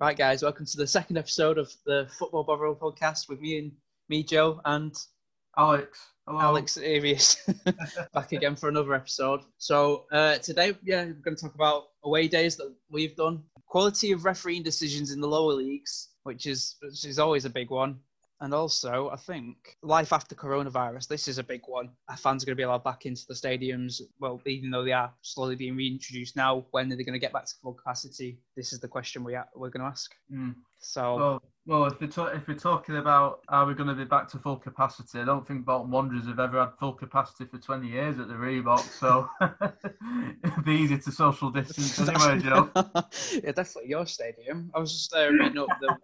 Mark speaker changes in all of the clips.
Speaker 1: Right, guys, welcome to the second episode of the Football Bother podcast with me and me, Joe, and
Speaker 2: Alex. Hello.
Speaker 1: Alex Arius back again for another episode. So uh, today, yeah, we're going to talk about away days that we've done, quality of refereeing decisions in the lower leagues, which is which is always a big one. And also, I think life after coronavirus, this is a big one. Our fans are going to be allowed back into the stadiums. Well, even though they are slowly being reintroduced now, when are they going to get back to full capacity? This is the question we are, we're going to ask.
Speaker 2: Mm.
Speaker 1: So,
Speaker 2: Well, well, if we're, ta- if we're talking about are we going to be back to full capacity, I don't think Bolton Wanderers have ever had full capacity for 20 years at the Reebok, so it'd be easy to social distance anyway, Joe.
Speaker 1: yeah, definitely your stadium. I was just uh, reading up that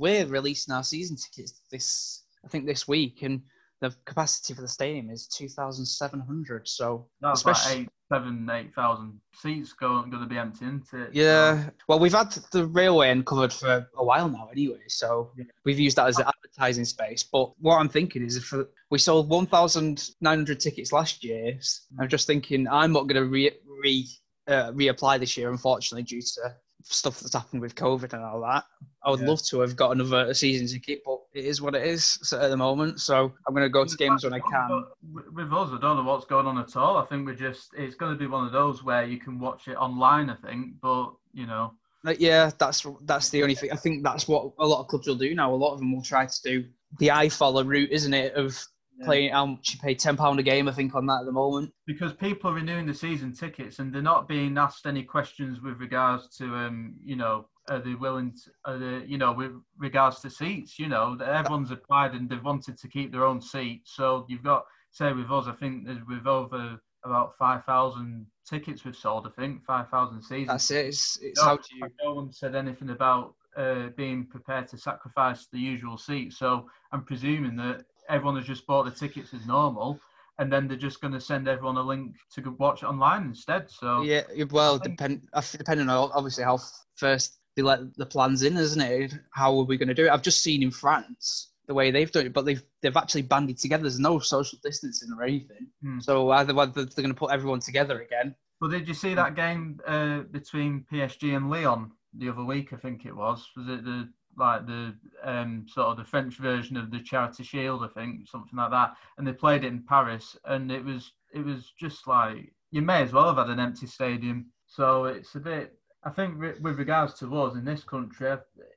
Speaker 1: we're releasing our season tickets this, I think this week, and the capacity for the stadium is two thousand seven hundred. So
Speaker 2: That's
Speaker 1: especially-
Speaker 2: like eight, seven, eight thousand seats going, going to be empty, isn't it?
Speaker 1: Yeah, well, we've had the railway end covered for a while now, anyway. So
Speaker 2: Yeah.
Speaker 1: we've used that as an advertising space. But what I'm thinking is, if we sold 1,900 tickets last year, I'm just thinking I'm not going to re re uh, reapply this year, unfortunately, due to stuff that's happened with COVID and all that. I would
Speaker 2: Yeah.
Speaker 1: love to have got another season to keep, but it is what it is at the moment. So I'm going to go to games when I can.
Speaker 2: With us, I don't know what's going on at all. I think we're just, it's going to be one of those where you can watch it online, I think, but, you know,
Speaker 1: Like, yeah, that's that's the only thing. I think that's what a lot of clubs will do now. A lot of them will try to do the iFollow route, isn't it? Of. Playing how much you pay ten pound a game. I think on that at the moment.
Speaker 2: because people are renewing the season tickets and they're not being asked any questions with regards to um you know are they willing to, are they, you know with regards to seats you know that everyone's applied and they've wanted to keep their own seat so you've got say with us i think there's with over about 5000 tickets we've sold i think 5000 seasons
Speaker 1: That's it. It's, it's
Speaker 2: no,
Speaker 1: how you?
Speaker 2: no one said anything about uh, being prepared to sacrifice the usual seat. So I'm presuming that everyone has just bought the tickets as normal, and then they're just going to send everyone a link to watch it online instead. So
Speaker 1: Yeah, well,
Speaker 2: I think-
Speaker 1: depend depending on obviously how first they let the plans in, isn't it? How are we going to do it? I've just seen in France the way they've done it, but they've they've actually banded together. There's no social distancing or anything.
Speaker 2: Hmm.
Speaker 1: So either whether they're going to put everyone together again.
Speaker 2: Well, did you see that game uh, between PSG and Lyon the other week? I think it was. Was it the like the um, sort of the French version of the Charity Shield? I think something like that. And they played it in Paris, and it was it was just like you may as well have had an empty stadium. So it's a bit. I think with regards to us in this country,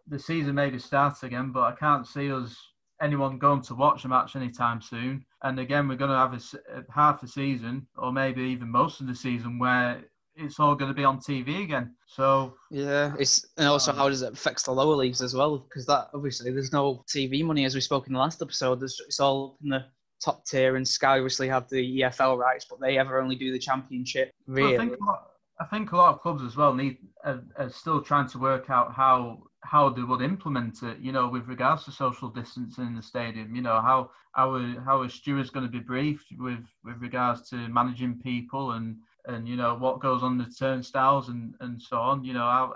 Speaker 2: the season maybe starts again, but I can't see us anyone going to watch a match anytime soon. And again, we're going to have a, half a season, or maybe even most of the season, where it's all going to be on TV again. So
Speaker 1: Yeah, it's and also
Speaker 2: Um,
Speaker 1: how does it affect the lower leagues as well? Because that obviously there's no TV money as we spoke in the last episode. There's, it's all in the top tier, and Sky obviously have the EFL rights, but they ever only do the Championship. Really,
Speaker 2: I think a lot, I think a lot of clubs as well need are, are still trying to work out how how they would implement it. You know, with regards to social distancing in the stadium. You know how how a, how a steward's going to be briefed with with regards to managing people and and you know what goes on the turnstiles and and so on. You know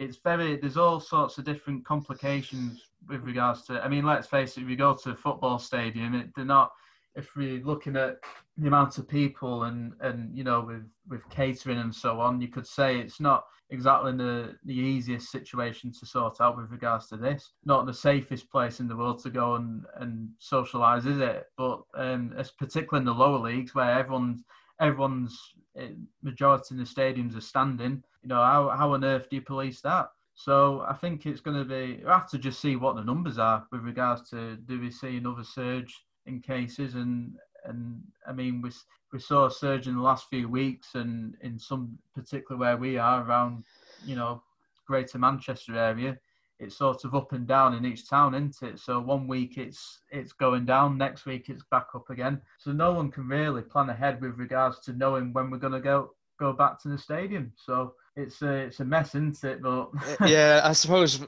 Speaker 2: it's very there's all sorts of different complications with regards to. I mean, let's face it. If you go to a football stadium, it, they're not. If we're looking at the amount of people and and you know with with catering and so on, you could say it's not exactly the the easiest situation to sort out with regards to this. Not the safest place in the world to go and and socialise, is it? But um, it's particularly in the lower leagues where everyone's everyone's eh, majority in the stadiums are standing. You know how how on earth do you police that? So I think it's going to be. We have to just see what the numbers are with regards to do we see another surge in cases and and I mean we we saw a surge in the last few weeks and in some particular where we are around you know Greater Manchester area it's sort of up and down in each town isn't it so one week it's it's going down next week it's back up again so no one can really plan ahead with regards to knowing when we're going to go go back to the stadium so it's a it's a mess isn't it but
Speaker 1: yeah, I suppose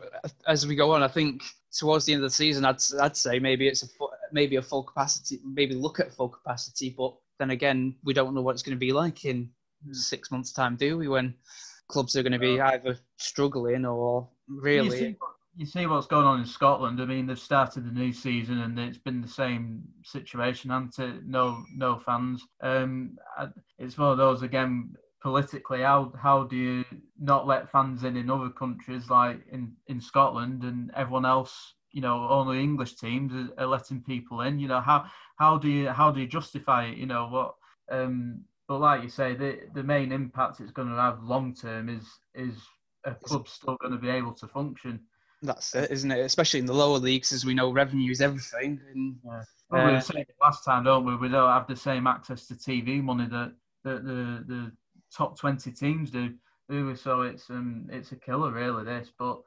Speaker 1: as we go on, I think towards the end of the season, I'd I'd say maybe it's a maybe a full capacity, maybe look at full capacity, but then again, we don't know what it's going to be like in
Speaker 2: Hmm.
Speaker 1: six months' time, do we? When clubs are going to be either struggling or
Speaker 2: You
Speaker 1: really.
Speaker 2: see, you see what's going on in Scotland. I mean, they've started the new season and it's been the same situation, it? No, no fans. Um, it's one of those again. Politically, how how do you not let fans in in other countries like in in Scotland and everyone else you know only English teams are, are, letting people in. You know how how do you how do you justify it? You know what? Um, but like you say, the the main impact it's going to have long term is is a club still going to be able to function.
Speaker 1: That's it, isn't it? Especially in the lower leagues, as we know, revenue is everything. And
Speaker 2: yeah. well, uh, we were saying last time, don't we? We don't have the same access to TV money that, that the the top twenty teams do. Do? So it's um it's a killer, really. This, but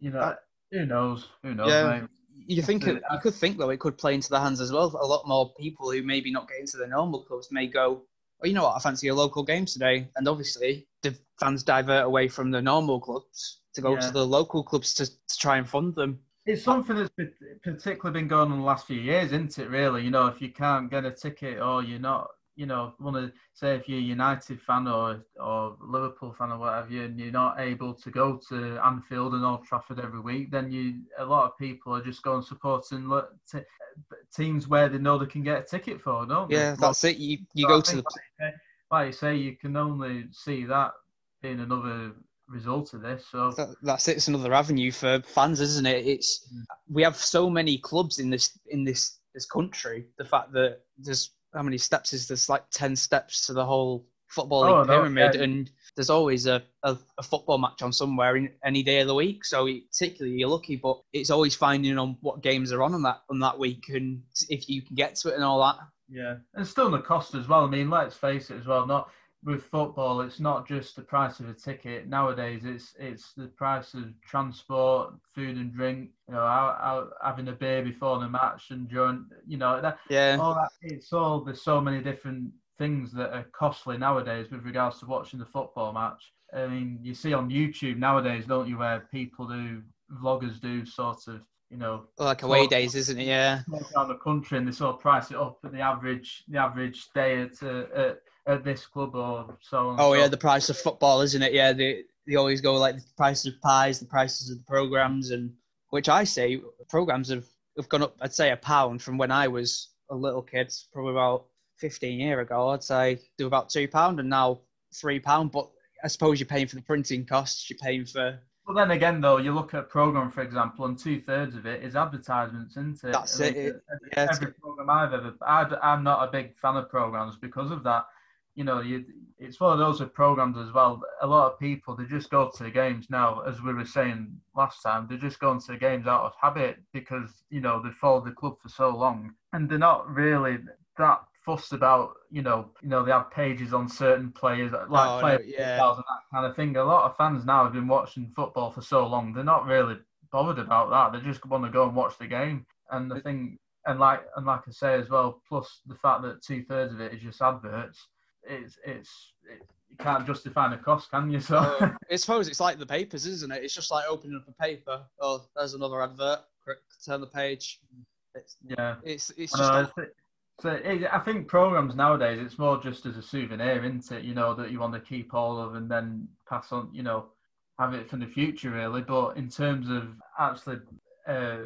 Speaker 2: you know, uh, who knows? Who knows? Yeah. Mate?
Speaker 1: You think it, you could think though it could play into the hands as well. A lot more people who maybe not get into the normal clubs may go, oh, you know what? I fancy a local game today, and obviously the fans divert away from the normal clubs to go yeah. to the local clubs to, to try and fund them.
Speaker 2: It's something that's particularly been going on the last few years, isn't it? Really, you know, if you can't get a ticket or you're not, you know, want to say if you're a United fan or or Liverpool fan or whatever, and you're not able to go to Anfield and Old Trafford every week, then you a lot of people are just going supporting t- teams where they know they can get a ticket for, don't
Speaker 1: they? Yeah, that's it. You you so go to the.
Speaker 2: Like, like you say, you can only see that being another result of this. So
Speaker 1: that, that's it. It's another avenue for fans, isn't it? It's mm. we have so many clubs in this in this this country. The fact that there's how many steps is this? like ten steps to the whole football oh, pyramid, no, yeah. and there's always a, a, a, football match on somewhere in any day of the week. So particularly you're lucky, but it's always finding on what games are on on that on that week, and if you can get to it and all that.
Speaker 2: Yeah, and still the cost as well. I mean, let's face it as well. Not with football, it's not just the price of a ticket. Nowadays, it's it's the price of transport, food and drink. You know, having a beer before the match and during. You know, that,
Speaker 1: yeah,
Speaker 2: all that. It's all there's so many different things that are costly nowadays with regards to watching the football match. I mean, you see on YouTube nowadays, don't you, where people do vloggers do sort of you know,
Speaker 1: like away days, isn't it? Yeah.
Speaker 2: Around the country, and they sort of price it up at the average, the average day at, uh, at at this club or so on.
Speaker 1: Oh
Speaker 2: so.
Speaker 1: yeah, the price of football, isn't it? Yeah, they they always go like the prices of pies, the prices of the programs, and which I say programs have have gone up. I'd say a pound from when I was a little kid, probably about fifteen year ago. I'd say do about two pound, and now three pound. But I suppose you're paying for the printing costs. You're paying for
Speaker 2: but then again, though, you look at a program, for example, and two thirds of it is advertisements, isn't it?
Speaker 1: That's it. it
Speaker 2: yeah, every program I've ever, I, am not a big fan of programs because of that you know, you, it's one of those with programs as well. A lot of people they just go to the games now, as we were saying last time. They're just going to the games out of habit because you know they've followed the club for so long, and they're not really that fussed about you know you know they have pages on certain players like oh, player no, yeah. and that kind of thing. A lot of fans now have been watching football for so long, they're not really bothered about that. They just want to go and watch the game. And the thing, and like and like I say as well, plus the fact that two thirds of it is just adverts it's it's it, you can't justify the cost, can you? So uh,
Speaker 1: I suppose it's like the papers, isn't it? It's just like opening up a paper. Oh, there's another advert. Quick, turn the page. It's,
Speaker 2: yeah,
Speaker 1: it's it's just. Know,
Speaker 2: so it, I think programs nowadays, it's more just as a souvenir, isn't it? You know that you want to keep all of and then pass on. You know, have it for the future, really. But in terms of actually uh,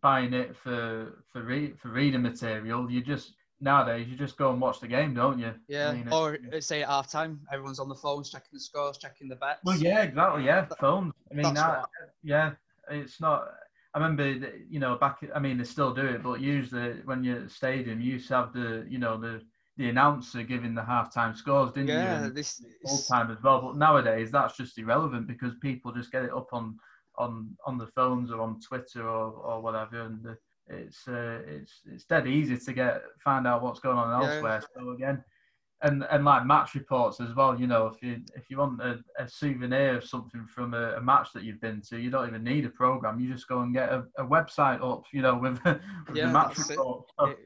Speaker 2: buying it for for re- for reading material, you just nowadays you just go and watch the game, don't you?
Speaker 1: Yeah. I mean, or say at half time, everyone's on the phones checking the scores, checking the bets.
Speaker 2: Well, yeah, exactly. Yeah, phones. I mean, that, yeah, it's not. I remember, you know, back. I mean, they still do it, but usually when you're at the stadium, you used to have the, you know, the the announcer giving the halftime scores, didn't
Speaker 1: yeah,
Speaker 2: you?
Speaker 1: Yeah, this
Speaker 2: all time as well. But nowadays, that's just irrelevant because people just get it up on on on the phones or on Twitter or or whatever, and the, it's uh, it's it's dead easy to get find out what's going on elsewhere. Yeah. So again, and and like match reports as well. You know, if you if you want a, a souvenir of something from a, a, match that you've been to, you don't even need a program. You just go and get a, a website up. You know, with, with yeah, the match report. So, it,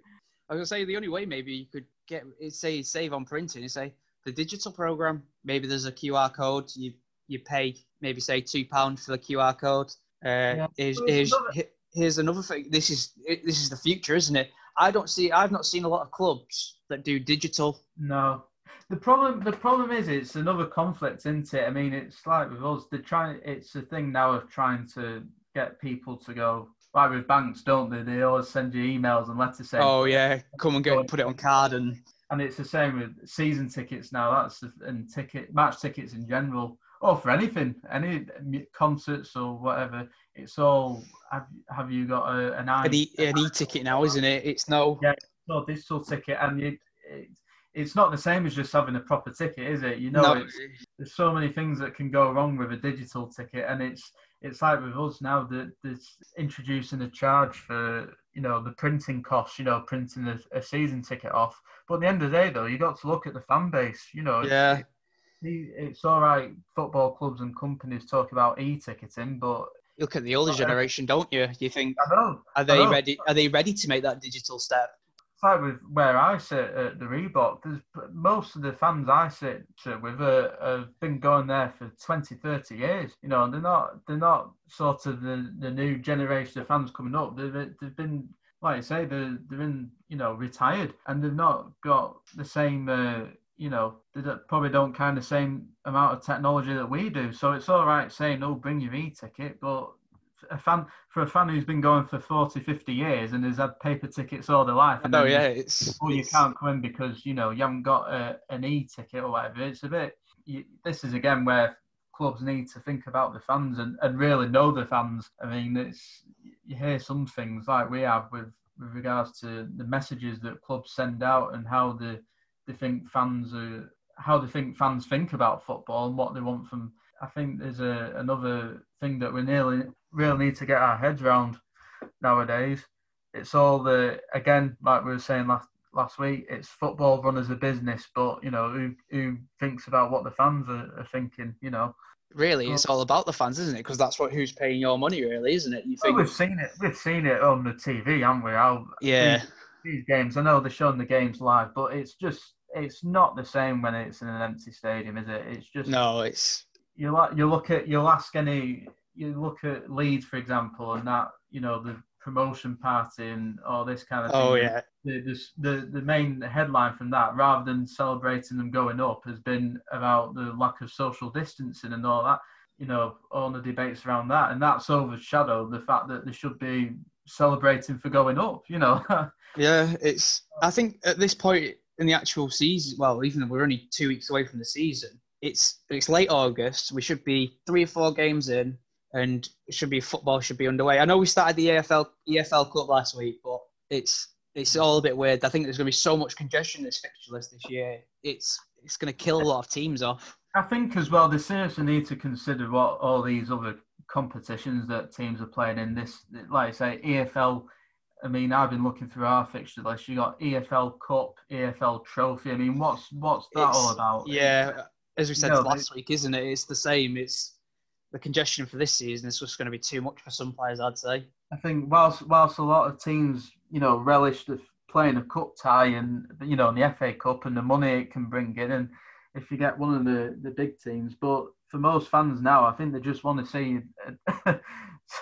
Speaker 1: I was gonna say the only way maybe you could get it say save on printing. You say the digital program. Maybe there's a QR code. You you pay maybe say two pound for the QR code. Uh, yeah. is, is, here's another thing. This is this is the future, isn't it? I don't see. I've not seen a lot of clubs that do digital.
Speaker 2: No. The problem, the problem is, it's another conflict, isn't it? I mean, it's like with us. They're trying. It's a thing now of trying to get people to go. Like with banks, don't they? They always send you emails and letters saying,
Speaker 1: "Oh yeah, come and get put it on card." And
Speaker 2: and it's the same with season tickets now. That's the, and ticket match tickets in general or for anything, any concerts or whatever. It's all have have you got a, an
Speaker 1: an e, an e-ticket now, isn't it? It's no
Speaker 2: yeah, no digital ticket, and you, it, it's not the same as just having a proper ticket, is it? You know,
Speaker 1: no,
Speaker 2: it's, there's so many things that can go wrong with a digital ticket, and it's it's like with us now that there's introducing a charge for you know the printing costs, you know, printing a, a, season ticket off. But at the end of the day, though, you got to look at the fan base. You know,
Speaker 1: yeah,
Speaker 2: it's all right. Football clubs and companies talk about e-ticketing, but
Speaker 1: you look at the older generation, don't you? You think are they ready? Are they ready to make that digital step?
Speaker 2: It's like with where I sit at the Reebok, there's most of the fans I sit with uh, have been going there for 20, 30 years. You know, they're not they're not sort of the, the new generation of fans coming up. They've, they've been like I say, they're they're in you know retired and they've not got the same. Uh, you know, they don't, probably don't kind of same amount of technology that we do. So it's all right saying, "Oh, bring your e-ticket," but a fan for a fan who's been going for 40, 50 years and has had paper tickets all their life.
Speaker 1: And oh yeah, it's
Speaker 2: well, oh, you can't come in because you know you haven't got a, an e-ticket or whatever. It's a bit. You, this is again where clubs need to think about the fans and, and really know the fans. I mean, it's you hear some things like we have with with regards to the messages that clubs send out and how the they think fans are how they think fans think about football and what they want from. I think there's a another thing that we nearly really need to get our heads around nowadays. It's all the again, like we were saying last last week. It's football run as a business, but you know who who thinks about what the fans are, are thinking. You know,
Speaker 1: really, it's all about the fans, isn't it? Because that's what who's paying your money, really, isn't it? You think
Speaker 2: well, we've seen it. We've seen it on the TV, haven't we? How,
Speaker 1: yeah.
Speaker 2: These, these games, I know they're showing the games live, but it's just it's not the same when it's in an empty stadium, is it? It's just
Speaker 1: no. It's
Speaker 2: you like you look at you'll ask any you look at Leeds for example, and that you know the promotion party and all this kind of
Speaker 1: oh,
Speaker 2: thing.
Speaker 1: Oh yeah.
Speaker 2: The, the the main headline from that, rather than celebrating them going up, has been about the lack of social distancing and all that. You know, all the debates around that, and that's overshadowed the fact that they should be celebrating for going up. You know.
Speaker 1: yeah, it's. I think at this point in the actual season, well, even though we're only two weeks away from the season, it's it's late August. We should be three or four games in, and should be football should be underway. I know we started the EFL EFL Cup last week, but it's it's all a bit weird. I think there's going to be so much congestion in this fixture list this year. It's it's going to kill a lot of teams off.
Speaker 2: I think as well, they seriously need to consider what all these other competitions that teams are playing in. This, like I say, EFL I mean, I've been looking through our fixture list. You got EFL Cup, EFL Trophy. I mean, what's what's that
Speaker 1: it's,
Speaker 2: all about?
Speaker 1: Yeah, as we said last week, isn't it? It's the same. It's the congestion for this season is just going to be too much for some players, I'd say.
Speaker 2: I think whilst whilst a lot of teams, you know, relish the playing a cup tie and you know, in the FA Cup and the money it can bring in, and if you get one of the the big teams, but for most fans now, I think they just want to see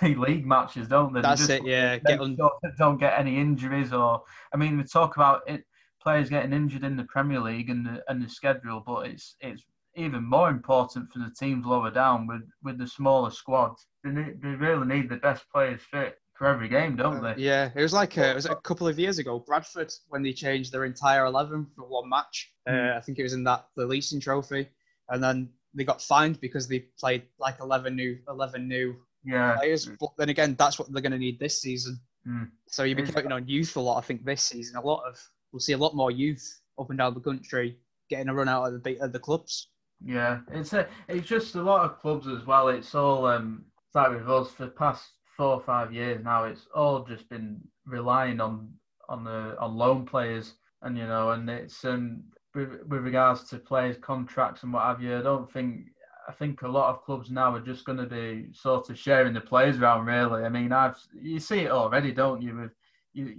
Speaker 2: league matches, don't they?
Speaker 1: That's
Speaker 2: they
Speaker 1: it. Yeah, get on.
Speaker 2: Don't get any injuries, or I mean, we talk about it, players getting injured in the Premier League and the and the schedule, but it's it's even more important for the teams lower down with with the smaller squads. They need, they really need the best players fit for every game, don't they?
Speaker 1: Yeah, it was like a, it was a couple of years ago, Bradford when they changed their entire eleven for one match. Mm. Uh, I think it was in that the Leasing Trophy, and then they got fined because they played like eleven new eleven new
Speaker 2: yeah.
Speaker 1: players. But then again, that's what they're going to need this season.
Speaker 2: Mm.
Speaker 1: So you'll be counting on youth a lot. I think this season, a lot of we'll see a lot more youth up and down the country getting a run out of the of the clubs.
Speaker 2: Yeah, it's a, it's just a lot of clubs as well. It's all um, like with us for the past four or five years now. It's all just been relying on on the on loan players, and you know, and it's um with, with regards to players' contracts and what have you. I don't think I think a lot of clubs now are just going to be sort of sharing the players around. Really, I mean, I've you see it already, don't you? With you,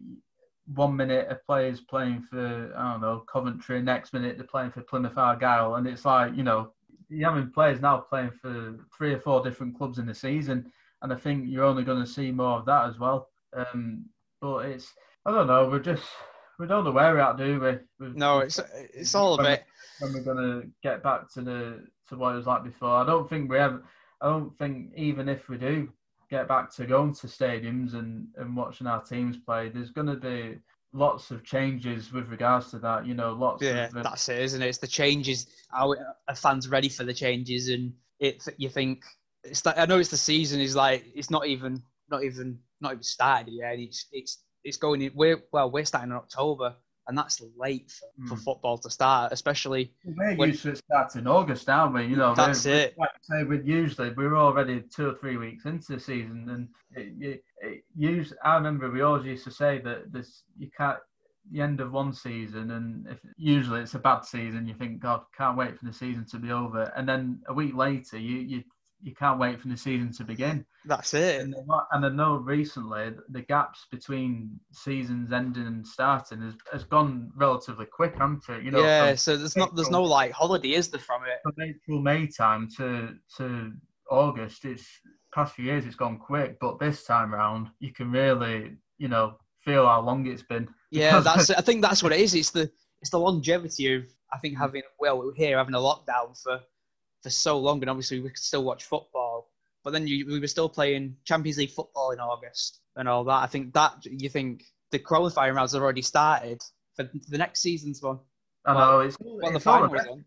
Speaker 2: one minute a player's playing for I don't know Coventry, next minute they're playing for Plymouth Argyle, and it's like you know you're having players now playing for three or four different clubs in the season, and I think you're only going to see more of that as well. Um, but it's I don't know, we're just we don't know where we're at, do we?
Speaker 1: We've, no, it's it's all a bit.
Speaker 2: When we're going to get back to the to what it was like before, I don't think we have. I don't think even if we do get back to going to stadiums and, and watching our teams play, there's going to be lots of changes with regards to that. You know, lots.
Speaker 1: Yeah,
Speaker 2: of, uh,
Speaker 1: that's it, isn't it? It's the changes. Are, are fans ready for the changes? And it you think it's like I know it's the season is like it's not even not even not even started yet. It's it's it's going in. We're well, we're starting in October, and that's late for, mm. for hmm. football to start, especially.
Speaker 2: We're when, used to it starts in August, aren't we? You know,
Speaker 1: that's it.
Speaker 2: Like I say, we usually we're already two or three weeks into the season, and it, it, it, I remember we always used to say that this you can't the end of one season, and if usually it's a bad season, you think, God, can't wait for the season to be over, and then a week later, you you you can't wait for the season to begin.
Speaker 1: That's it.
Speaker 2: And, and I know recently the gaps between seasons ending and starting has, has gone relatively quick, hasn't it?
Speaker 1: You know, yeah. So there's not there's no like holiday, is there, from it?
Speaker 2: From April May time to to August, it's past few years it's gone quick, but this time round you can really you know feel how long it's been.
Speaker 1: Yeah, that's I think that's what it is. It's the it's the longevity of I think having well here having a lockdown for for so long, and obviously we could still watch football. But then you, we were still playing Champions League football in August and all that. I think that you think the qualifying rounds have already started for the next season's one.
Speaker 2: I know it's, well, it's the final on.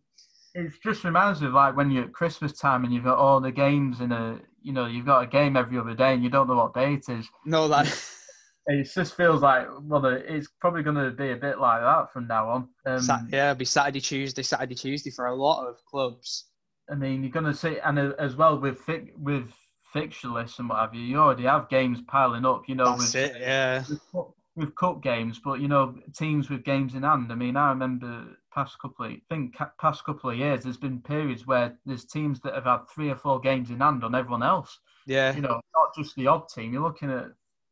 Speaker 2: It just reminds me of like when you're at Christmas time and you've got all the games in a, you know, you've got a game every other day and you don't know what day it is.
Speaker 1: No, that.
Speaker 2: it just feels like well, it's probably going to be a bit like that from now on.
Speaker 1: Um, yeah, it'll be Saturday, Tuesday, Saturday, Tuesday for a lot of clubs.
Speaker 2: I mean, you're going to see, and uh, as well with with fixture lists and what have you, you already have games piling up. You know,
Speaker 1: That's
Speaker 2: with,
Speaker 1: it, yeah.
Speaker 2: With, with cup games, but you know, teams with games in hand. I mean, I remember past couple of, I think past couple of years, there's been periods where there's teams that have had three or four games in hand on everyone else.
Speaker 1: Yeah.
Speaker 2: You know, not just the odd team. You're looking at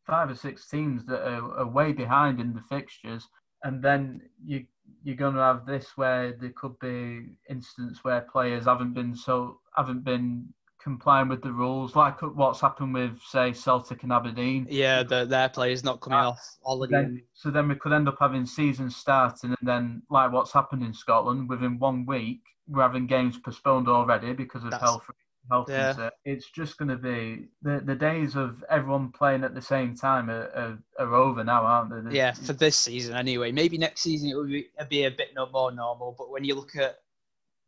Speaker 2: five or six teams that are, are way behind in the fixtures, and then you you're going to have this where there could be instances where players haven't been so haven't been complying with the rules, like what's happened with say Celtic and Aberdeen.
Speaker 1: Yeah, the, their players not coming uh, off holiday.
Speaker 2: Then, so then we could end up having season starting, and then like what's happened in Scotland within one week, we're having games postponed already because of That's, health health yeah. It's just going to be the the days of everyone playing at the same time are, are, are over now, aren't they?
Speaker 1: Yeah, for this season anyway. Maybe next season it will be, be a bit more normal. But when you look at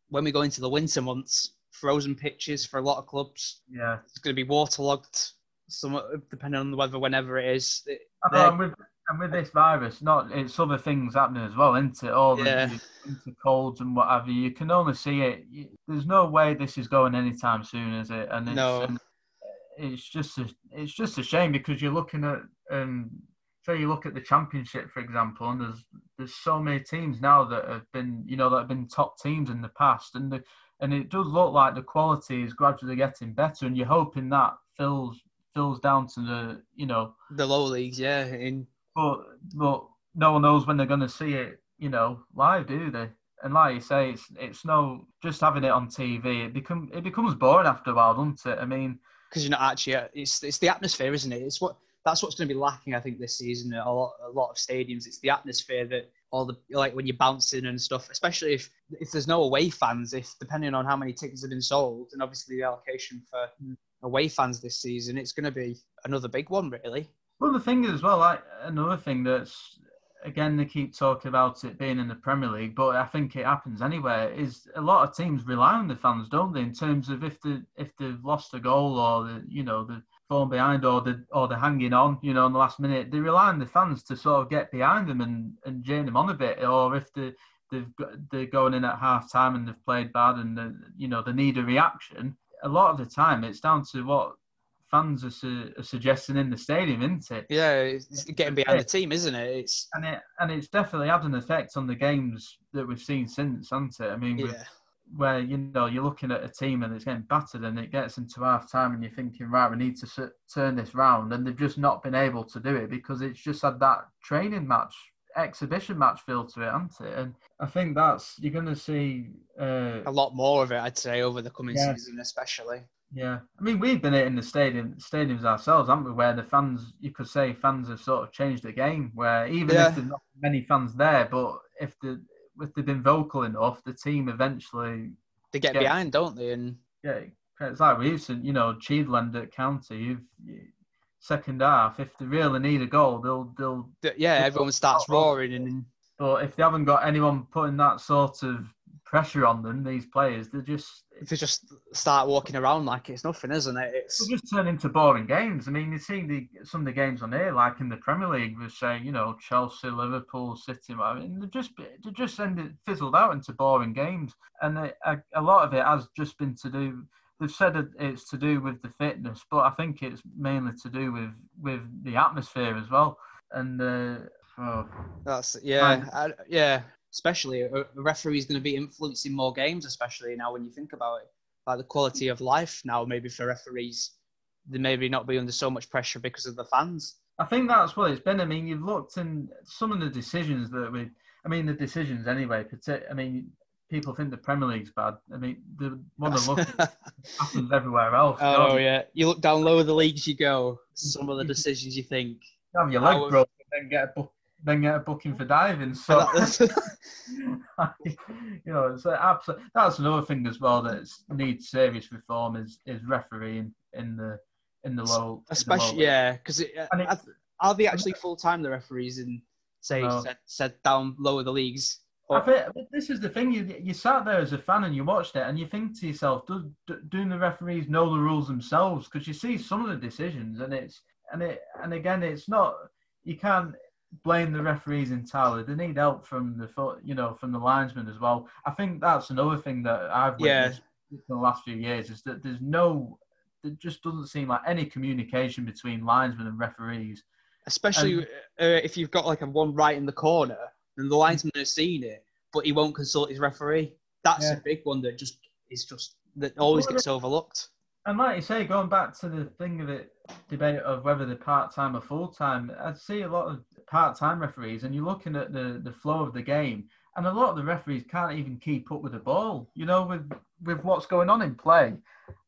Speaker 1: when we go into the winter months, frozen pitches for a lot of clubs.
Speaker 2: Yeah,
Speaker 1: it's going to be waterlogged. Some depending on the weather, whenever it is.
Speaker 2: With, and with this virus, not it's other things happening as well, isn't it? All yeah. the winter colds and what have you. You can only see it. There's no way this is going anytime soon, is it? And it's,
Speaker 1: no.
Speaker 2: And it's just a, it's just a shame because you're looking at um, so you look at the championship, for example, and there's there's so many teams now that have been you know that have been top teams in the past, and the and it does look like the quality is gradually getting better, and you're hoping that fills fills down to the you know
Speaker 1: the lower leagues, yeah, in
Speaker 2: but but no one knows when they're going to see it, you know, live, do they? And like you say, it's it's no just having it on TV. It become it becomes boring after a while, doesn't it? I mean,
Speaker 1: because you're not actually it's it's the atmosphere, isn't it? It's what that's what's going to be lacking, I think, this season a lot, a lot of stadiums. It's the atmosphere that all the like when you're bouncing and stuff, especially if if there's no away fans, if depending on how many tickets have been sold, and obviously the allocation for away fans this season, it's going to be another big one, really.
Speaker 2: Well, the thing is, as well, like another thing that's again they keep talking about it being in the Premier League, but I think it happens anywhere. Is a lot of teams rely on the fans, don't they? In terms of if they if they've lost a goal or the you know the falling behind or the or they're hanging on, you know, in the last minute, they rely on the fans to sort of get behind them and and join them on a bit. Or if they they've they're going in at half time and they've played bad and the, you know they need a reaction. A lot of the time, it's down to what fans are, su- are, suggesting in the stadium, isn't it?
Speaker 1: Yeah, it's getting behind the team, isn't it? It's
Speaker 2: and it and it's definitely had an effect on the games that we've seen since, hasn't it? I mean, yeah. where you know you're looking at a team and it's getting battered, and it gets into half time, and you're thinking, right, we need to turn this round, and they've just not been able to do it because it's just had that training match exhibition match feel to it, hasn't it? And I think that's you're going to see uh,
Speaker 1: a lot more of it, I'd say, over the coming yeah. season, especially.
Speaker 2: Yeah, I mean we've been in the stadium stadiums ourselves, haven't we? Where the fans, you could say, fans have sort of changed the game. Where even yeah. if there's not many fans there, but if the if they've been vocal enough, the team eventually
Speaker 1: they get, get behind, don't they? And
Speaker 2: yeah, it's like we used to, you know, Cheadland at County. You've second half, if they really need a goal, they'll they'll
Speaker 1: yeah, everyone starts roaring and.
Speaker 2: But if they haven't got anyone putting that sort of pressure on them, these players, they're just
Speaker 1: they just start walking around like it's nothing, isn't it? It's
Speaker 2: just turn into boring games. I mean, you see the some of the games on here, like in the Premier League, we're saying, you know, Chelsea, Liverpool, City. I mean, they just they just ended fizzled out into boring games, and a, a lot of it has just been to do. They've said it's to do with the fitness, but I think it's mainly to do with with the atmosphere as well. And uh, oh,
Speaker 1: that's yeah, I, yeah. Especially a, a referee is going to be influencing more games, especially now when you think about it. Like the quality of life now maybe for referees they maybe not be under so much pressure because of the fans.
Speaker 2: I think that's what it's been. I mean you've looked in some of the decisions that we i mean the decisions anyway i mean people think the premier league's bad. I mean the one that look happens everywhere else
Speaker 1: oh yeah. You look down lower the leagues you go some of the decisions you think
Speaker 2: you have your leg broken then get a then get a booking for diving. So, you know, it's absolutely that's another thing as well that needs serious reform is is refereeing in the in the low.
Speaker 1: Especially, the low yeah, because uh, are they actually full time the referees in say no. set, set down lower the leagues?
Speaker 2: I think this is the thing. You you sat there as a fan and you watched it, and you think to yourself, do, do, do the referees know the rules themselves? Because you see some of the decisions, and it's and it and again, it's not you can't blame the referees entirely. They need help from the you know from the linesmen as well. I think that's another thing that I've witnessed yeah. in the last few years is that there's no, there just doesn't seem like any communication between linesmen and referees.
Speaker 1: Especially and, uh, if you've got like a one right in the corner and the linesman has seen it, but he won't consult his referee. That's yeah. a big one that just is just that always gets overlooked.
Speaker 2: And like you say, going back to the thing of it, debate of whether they're part time or full time, I see a lot of part time referees, and you're looking at the, the flow of the game, and a lot of the referees can't even keep up with the ball, you know, with, with what's going on in play.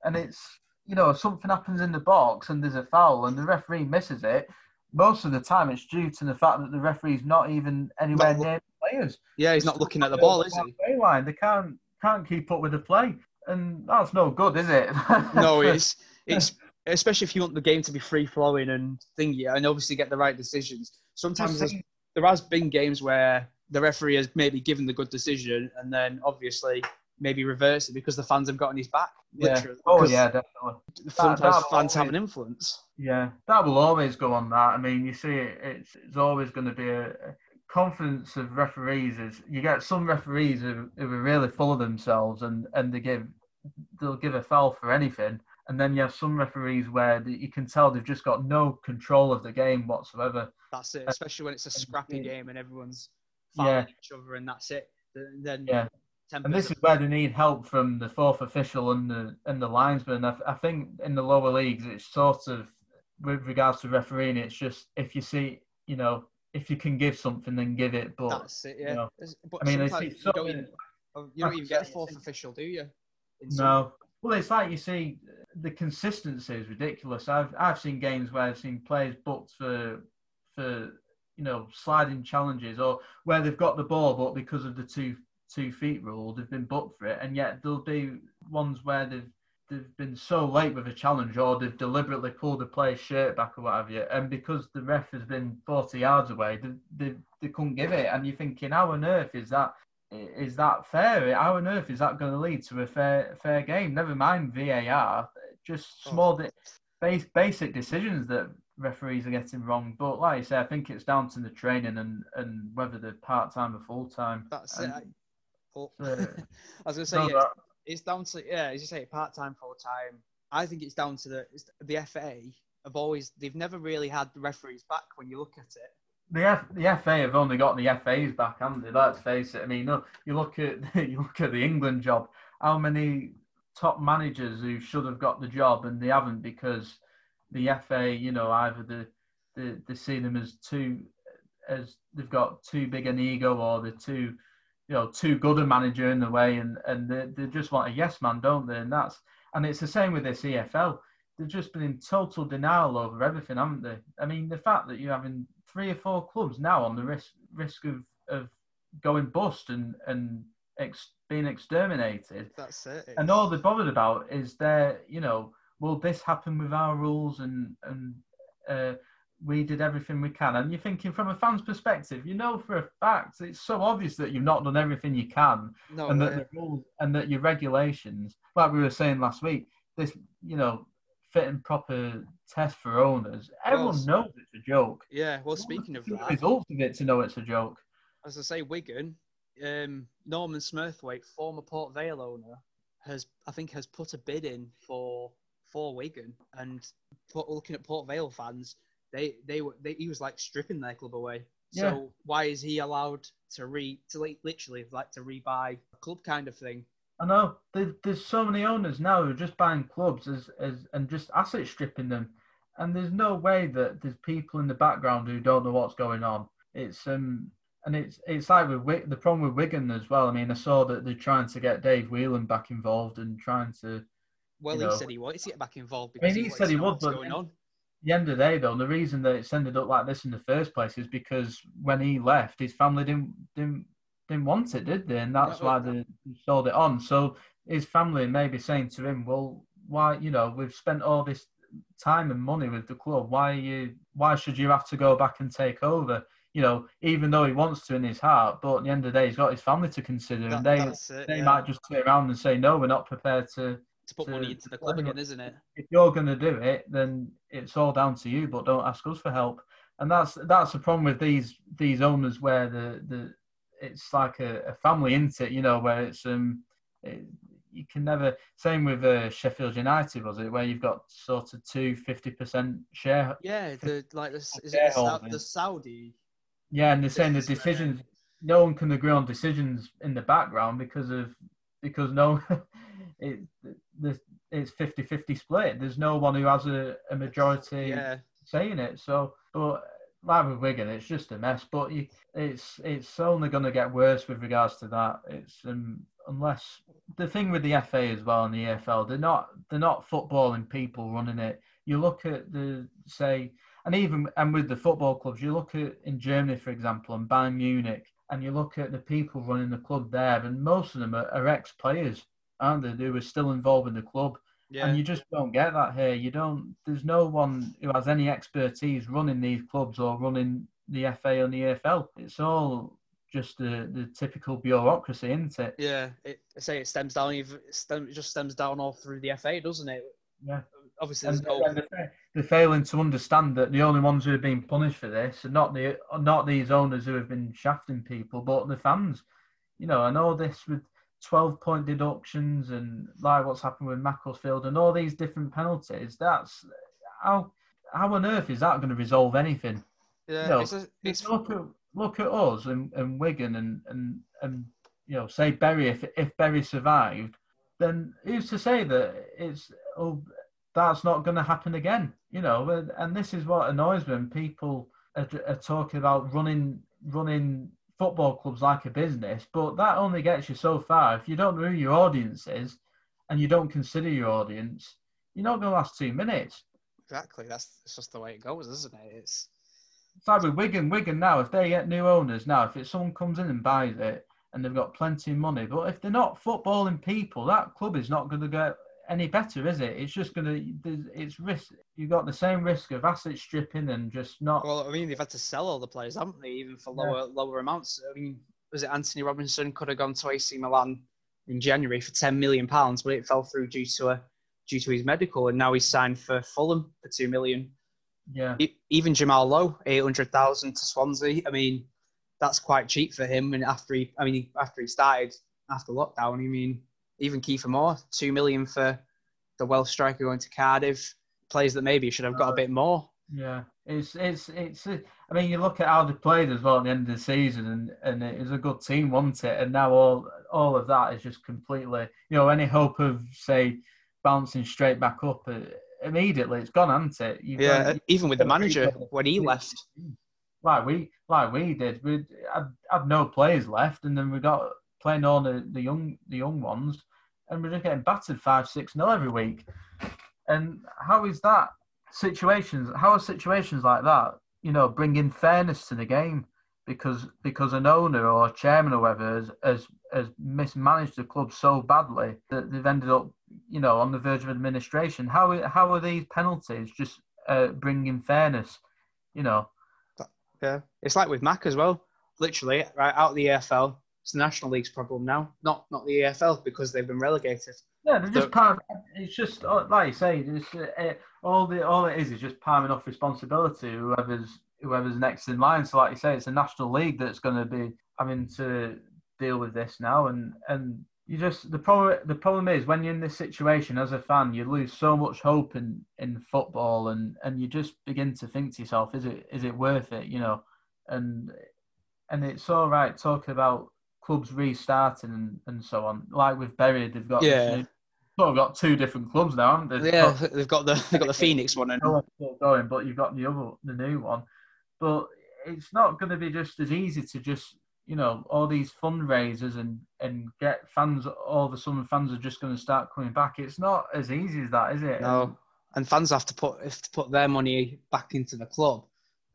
Speaker 2: And it's, you know, something happens in the box and there's a foul and the referee misses it. Most of the time, it's due to the fact that the referee's not even anywhere near the players.
Speaker 1: Yeah, he's not looking at the ball, is he?
Speaker 2: Line. They can't can't keep up with the play, and that's no good, is it?
Speaker 1: no, it's it's especially if you want the game to be free flowing and thingy, and obviously get the right decisions. Sometimes there has been games where the referee has maybe given the good decision and then obviously maybe reverse it because the fans have gotten his back.
Speaker 2: Yeah. Oh yeah, definitely.
Speaker 1: Sometimes that, fans have an influence.
Speaker 2: Yeah, that will always go on that. I mean, you see, it, it's it's always going to be a, a confidence of referees. Is you get some referees who, who are really full of themselves and and they give they'll give a foul for anything and then you have some referees where you can tell they've just got no control of the game whatsoever.
Speaker 1: That's it, uh, especially when it's a scrappy game and everyone's fighting yeah. each other, and that's it. Then
Speaker 2: yeah. And this is where they need help from the fourth official and the and the linesman. I, I think in the lower leagues, it's sort of with regards to refereeing, it's just if you see, you know, if you can give something, then give it. But
Speaker 1: that's it, yeah. You know, I mean, you don't, even, you don't even get a fourth official, do you?
Speaker 2: No. Well, it's like you see the consistency is ridiculous. I've I've seen games where I've seen players booked for for you know sliding challenges or where they've got the ball but because of the two two feet rule they've been booked for it. And yet there'll be ones where they've they've been so late with a challenge or they've deliberately pulled the player's shirt back or whatever and because the ref has been 40 yards away they, they, they couldn't give it. And you're thinking how on earth is that is that fair? How on earth is that going to lead to a fair fair game? Never mind VAR just oh. small oh. base, basic decisions that referees are getting wrong. But like I say, I think it's down to the training and, and whether they're part time or full time.
Speaker 1: That's and, it. I, I was gonna say no, yeah, that, it's down to yeah, as you say, part time, full time. I think it's down to the the FA have always they've never really had the referees back when you look at it.
Speaker 2: The F, the FA have only got the FAs back, haven't they? Let's face it. I mean, you look at you look at the England job. How many top managers who should have got the job and they haven't because the FA, you know, either the, the they see them as too as they've got too big an ego or they're too you know too good a manager in the way and and they, they just want a yes man, don't they? And that's and it's the same with this EFL. They've just been in total denial over everything, haven't they? I mean, the fact that you're having three or four clubs now on the risk risk of of going bust and and ex- being exterminated.
Speaker 1: That's it.
Speaker 2: And all they're bothered about is their, you know, will this happen with our rules and and uh, we did everything we can. And you're thinking from a fan's perspective, you know for a fact it's so obvious that you've not done everything you can,
Speaker 1: No,
Speaker 2: and
Speaker 1: way.
Speaker 2: that the rules and that your regulations, like we were saying last week, this you know fit and proper test for owners. Everyone
Speaker 1: Well,
Speaker 2: knows it's a joke.
Speaker 1: yeah. Well, speaking of that,
Speaker 2: results of it to know it's a joke.
Speaker 1: as I say, Wigan, um, Norman Smurthwaite, former Port Vale owner, has I think has put a bid in for for Wigan, and put, looking at Port Vale fans, they they were they, he was like stripping their club away.
Speaker 2: Yeah.
Speaker 1: So why is he allowed to re to like, literally like to rebuy a club kind of thing?
Speaker 2: I know there, there's so many owners now who are just buying clubs as, as and just asset stripping them, and there's no way that there's people in the background who don't know what's going on. It's um and it's it's like with Wi- the problem with Wigan as well. I mean, I saw that they're trying to get Dave Whelan back involved and trying to.
Speaker 1: Well, he
Speaker 2: know.
Speaker 1: said he wanted to get back involved
Speaker 2: I mean,
Speaker 1: because
Speaker 2: he said he would, but
Speaker 1: going on.
Speaker 2: the end of the day, though, the reason that it's ended up like this in the first place is because when he left, his family didn't didn't didn't want it, did they? And that's why they sold it on. So his family may be saying to him, "Well, why? You know, we've spent all this time and money with the club. Why are you? Why should you have to go back and take over?" You know, even though he wants to in his heart, but at the end of the day, he's got his family to consider,
Speaker 1: That-
Speaker 2: and they
Speaker 1: it,
Speaker 2: they
Speaker 1: yeah.
Speaker 2: might just turn around and say, "No, we're not prepared to."
Speaker 1: to put
Speaker 2: to-
Speaker 1: money into the club again, isn't it?
Speaker 2: if you're going to do it, then it's all down to you. But don't ask us for help. And that's that's the problem with these these owners where the the it's like a, a family into it, you know, where it's um it, you can never. Same with uh, Sheffield United, was it, where you've got sort of two 50% share.
Speaker 1: Yeah, the like the, is it the, the Saudi?
Speaker 2: Yeah, and they're saying the decisions. No one can agree on decisions in the background because of because no, it it's 50-50 split. There's no one who has a, a majority
Speaker 1: Yeah,
Speaker 2: saying it. So, but like with Wigan, it's just a mess. But you, it's it's only going to get worse with regards to that. It's um, unless the thing with the FA as well and the EFL, they're not they're not footballing people running it. You look at the say, and even and with the football clubs, you look at in Germany, for example, and Bayern Munich, and you look at the people running the club there, and most of them are, are ex-players, aren't they? Who are still involved in the club.
Speaker 1: yeah.
Speaker 2: And you just don't get that here. You don't. There's no one who has any expertise running these clubs or running the FA and the EFL. It's all just the, the typical bureaucracy, isn't it?
Speaker 1: Yeah, it, I say it stems down. It, stem, it just stems down all through the FA, doesn't it?
Speaker 2: Yeah.
Speaker 1: Obviously,
Speaker 2: And,
Speaker 1: there's no.
Speaker 2: and they're, they're failing to understand that the only ones who are being punished for this are not the not these owners who have been shafting people, but the fans. You know, and all this with twelve point deductions and like what's happened with Macclesfield and all these different penalties. That's how how on earth is that going to resolve anything?
Speaker 1: yeah,
Speaker 2: no,
Speaker 1: it's, a, it's
Speaker 2: look at look at us and, and Wigan and, and and you know say Bury if if Bury survived, then who's to say that it's oh that's not going to happen again? You know, and, and this is what annoys me when people are, are talking about running running football clubs like a business, but that only gets you so far. If you don't know who your audience is and you don't consider your audience, you're not going to last two minutes.
Speaker 1: exactly that's it's just the way it goes, isn't it? It's
Speaker 2: It's like with Wigan, Wigan now, if they get new owners now, if it's someone comes in and buys it and they've got plenty of money, but if they're not footballing people, that club is not going to get any better, is it? It's just going to, it's risk. You've got the same risk of asset stripping and just not.
Speaker 1: well, I mean, they've had to sell all the players, haven't they? Even for
Speaker 2: Yeah.
Speaker 1: lower lower amounts. I mean, was it Antonee Robinson could have gone to AC Milan in January for ten million pounds, but it fell through due to a due to his medical, and now he's signed for Fulham for two million.
Speaker 2: yeah.
Speaker 1: Even Jamal Lowe, eight hundred thousand to Swansea. I mean, that's quite cheap for him. And after he, I mean, after he started after lockdown, I mean, even Kiefer Moore, two million for the Welsh striker going to Cardiff. Players that maybe should have got a bit more.
Speaker 2: Yeah, it's it's it's. I mean, you look at how they played as well at the end of the season, and and it was a good team, wasn't it? And now all all of that is just completely, you know, any hope of say bouncing straight back up uh, immediately, it's gone, hasn't it? You've
Speaker 1: Yeah,
Speaker 2: got-
Speaker 1: even with the manager when he left.
Speaker 2: like we like we did. We had, had no players left, and then we got playing all the, the young the young ones, and we're just getting battered five six nil every week. And how is that situations? How are situations like that? You know, bringing fairness to the game because because an owner or chairman or whatever has, has has mismanaged the club so badly that they've ended up you know on the verge of administration. How how are these penalties just uh, bringing fairness? You know.
Speaker 1: Yeah, it's like with Mac as well. Literally, right out of the EFL, it's the National League's problem now, not not the EFL because they've been relegated.
Speaker 2: Yeah, they're just part. It's just uh, like you say, it's, uh, all the all it is is just palming off responsibility whoever's whoever's next in line. So, like you say, it's a national league that's going to be having to deal with this now, and and you just the problem the problem is when you're in this situation as a fan, you lose so much hope in in football, and and you just begin to think to yourself, is it is it worth it? You know, and and it's all right talking about clubs restarting and, and so on. Like with Bury, they've got
Speaker 1: yeah.
Speaker 2: Well, we've got two different clubs now, haven't
Speaker 1: they? Yeah, they've got the they've got the Phoenix one and
Speaker 2: going, but you've got the other the new one. But it's not going to be just as easy to just you know all these fundraisers and and get fans. All the summer fans are just going to start coming back. It's not as easy as that, is it?
Speaker 1: No, and fans have to put have to put their money back into the club.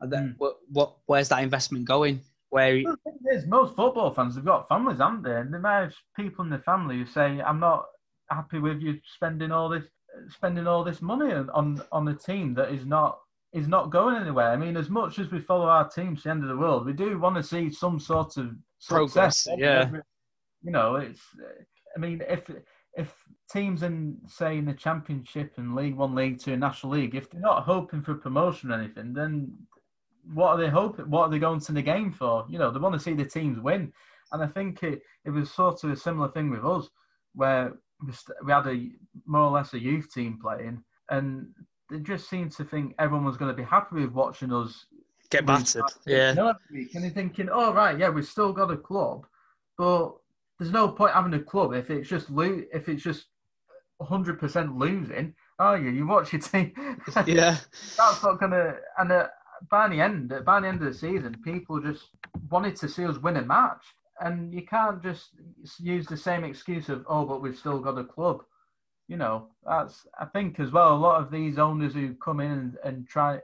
Speaker 1: And then mm. what, what where's that investment going? Where
Speaker 2: well, is, most football fans have got families, haven't they? And have people in the family who say, "I'm not happy with you spending all this spending all this money on on a team that is not is not going anywhere. I mean, as much as we follow our team to the end of the world, we do want to see some sort of
Speaker 1: progress. Yeah,
Speaker 2: you know, it's. I mean, if if teams in say in the Championship and League One, League Two, National League, if they're not hoping for promotion or anything, then what are they hoping? What are they going to the game for? You know, they want to see the teams win, and I think it it was sort of a similar thing with us, where we had a more or less a youth team playing, and they just seemed to think everyone was going to be happy with watching us
Speaker 1: get battered. Yeah.
Speaker 2: And they're thinking, oh right, yeah, we've still got a club, but there's no point having a club if it's just lo- if it's just 100 percent losing. Oh, you? You watch your team.
Speaker 1: yeah.
Speaker 2: That's not gonna. And uh, by the end, by the end of the season, people just wanted to see us win a match and you can't just use the same excuse of oh, but we've still got a club. You know, that's I think as well. A lot of these owners who come in and, and try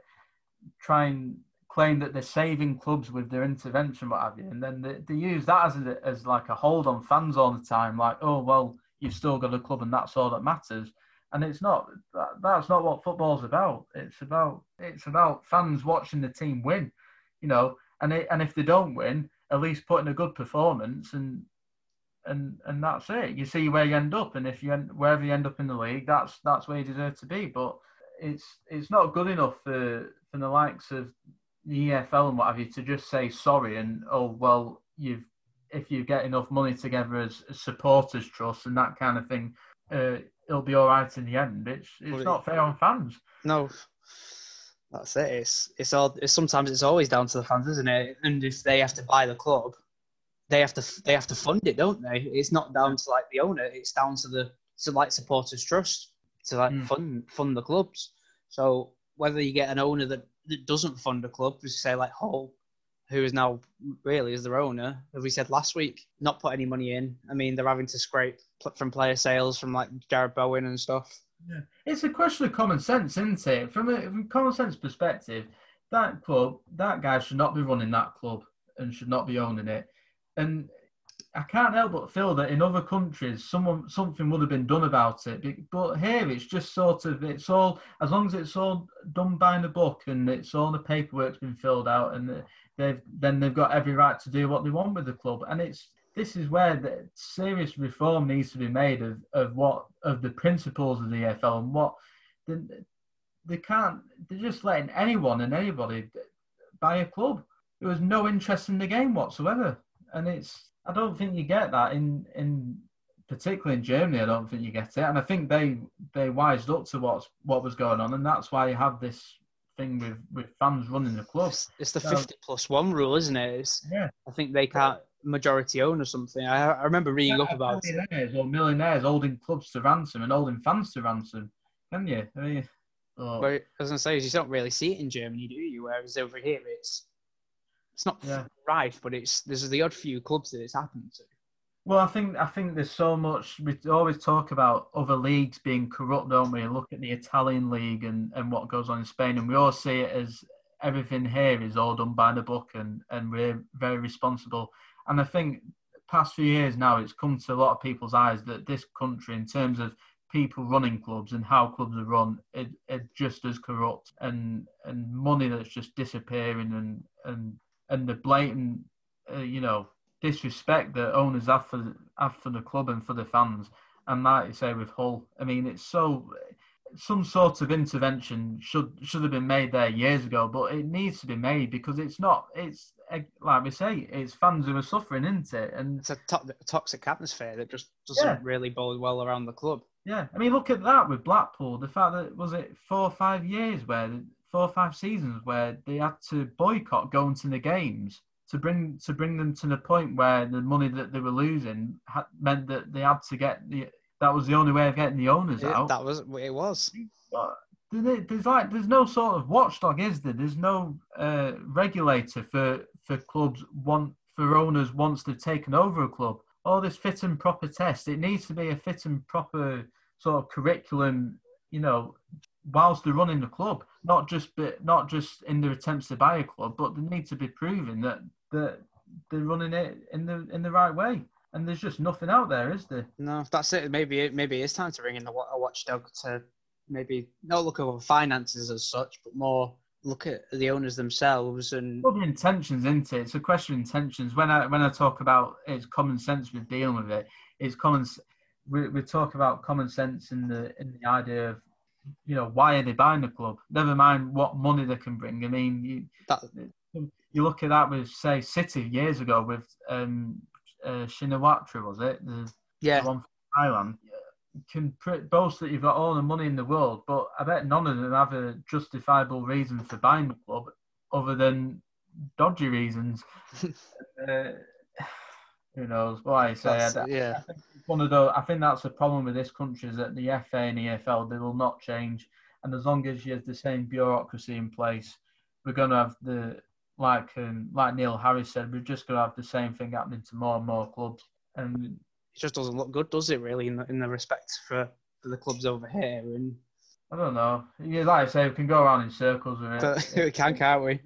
Speaker 2: try and claim that they're saving clubs with their intervention, what have you, and then they, they use that as a, as like a hold on fans all the time. Like, oh well, you've still got a club, and that's all that matters. And it's not that, that's not what football's about. It's about it's about fans watching the team win. You know, and it, and if they don't win, at least put in a good performance and and and that's it. You see where you end up, and if you end, wherever you end up in the league, that's that's where you deserve to be. But it's it's not good enough for for the likes of the EFL and what have you to just say sorry and oh well you've if you get enough money together as, as supporters trust and that kind of thing, uh, it'll be all right in the end. It's it's well, not fair on fans.
Speaker 1: No, that's it. It's it's all. It's, sometimes it's always down to the fans, isn't it? And if they have to buy the club, they have to they have to fund it, don't they? It's not down to like the owner. It's down to the to like supporters trust to like mm. fund fund the clubs. So whether you get an owner that, that doesn't fund a club, say like Hull, who is now really is their owner, as we said last week, not put any money in. I mean, they're having to scrape from player sales from like Jarrod Bowen and stuff.
Speaker 2: Yeah. It's a question of common sense, isn't it? From a from common sense perspective, that club, that guy should not be running that club and should not be owning it. And I can't help but feel that in other countries, someone something would have been done about it. But here, it's just sort of it's all as long as it's all done by the book and it's all the paperwork's been filled out, and they've then they've got every right to do what they want with the club. And it's this is where the serious reform needs to be made of, of what of the principles of the EFL and what they, they can't they're just letting anyone and anybody buy a club. There was no interest in the game whatsoever, and it's I don't think you get that in in particularly in Germany. I don't think you get it, and I think they they wised up to what's what was going on, and that's why you have this thing with with fans running the club.
Speaker 1: It's, it's the so, fifty plus one rule, isn't it? It's, yeah, I think they can't majority own or something. I, I remember reading yeah, up about
Speaker 2: millionaires it. or millionaires holding clubs to ransom and holding fans to ransom. Can you? I mean,
Speaker 1: oh. But I say you don't really see it in Germany, do you? Whereas over here, it's it's not yeah. rife, but it's there's the odd few clubs that it's happened to.
Speaker 2: Well, I think I think there's so much. We always talk about other leagues being corrupt, don't we? Look at the Italian league and, and what goes on in Spain, and we all see it as everything here is all done by the book, and and we're very responsible. And I think past few years now, it's come to a lot of people's eyes that this country, in terms of people running clubs and how clubs are run it, it just as corrupt and and money that's just disappearing and and and the blatant uh, you know disrespect that owners have for have for the club and for the fans and like you say with Hull I mean it's so some sort of intervention should should have been made there years ago but it needs to be made because it's not it's like we say it's fans who are suffering isn't it and
Speaker 1: it's a to- toxic atmosphere that just doesn't yeah. really bode well around the club
Speaker 2: yeah, I mean, look at that with Blackpool. The fact that was it four or five years where four or five seasons where they had to boycott going to the games to bring to bring them to the point where the money that they were losing had, meant that they had to get the that was the only way of getting the owners
Speaker 1: it,
Speaker 2: out.
Speaker 1: That was it was.
Speaker 2: But there's like there's no sort of watchdog, is there? There's no uh, regulator for for clubs want for owners once they've taken over a club all this fit and proper test. It needs to be a fit and proper sort of curriculum, you know, whilst they're running the club, not just but not just in their attempts to buy a club, but they need to be proving that that they're running it in the in the right way. And there's just nothing out there, is there?
Speaker 1: No, that's it. Maybe it maybe it's time to bring in a watchdog to maybe not look over finances as such, but more look at the owners themselves and
Speaker 2: well, the intentions isn't it it's a question of intentions when i when i talk about it's common sense with dealing with it it's common we, we talk about common sense in the in the idea of you know why are they buying the club never mind what money they can bring i mean you that, you look at that with say city years ago with um uh, Shinawatra, was it the,
Speaker 1: yeah
Speaker 2: the one from thailand can boast that you've got all the money in the world, but I bet none of them have a justifiable reason for buying the club other than dodgy reasons. uh, who knows? Why I say, I,
Speaker 1: yeah.
Speaker 2: I one of those. I think that's the problem with this country is that the FA and the EFL they will not change, and as long as you have the same bureaucracy in place, we're going to have the like um, like Neil Harris said, we're just going to have the same thing happening to more and more clubs, and
Speaker 1: it just doesn't look good, does it? Really, in the, in the respect for, for the clubs over here, and
Speaker 2: I don't know. Yeah, like I say, we can go around in circles with
Speaker 1: it. we can, can't we?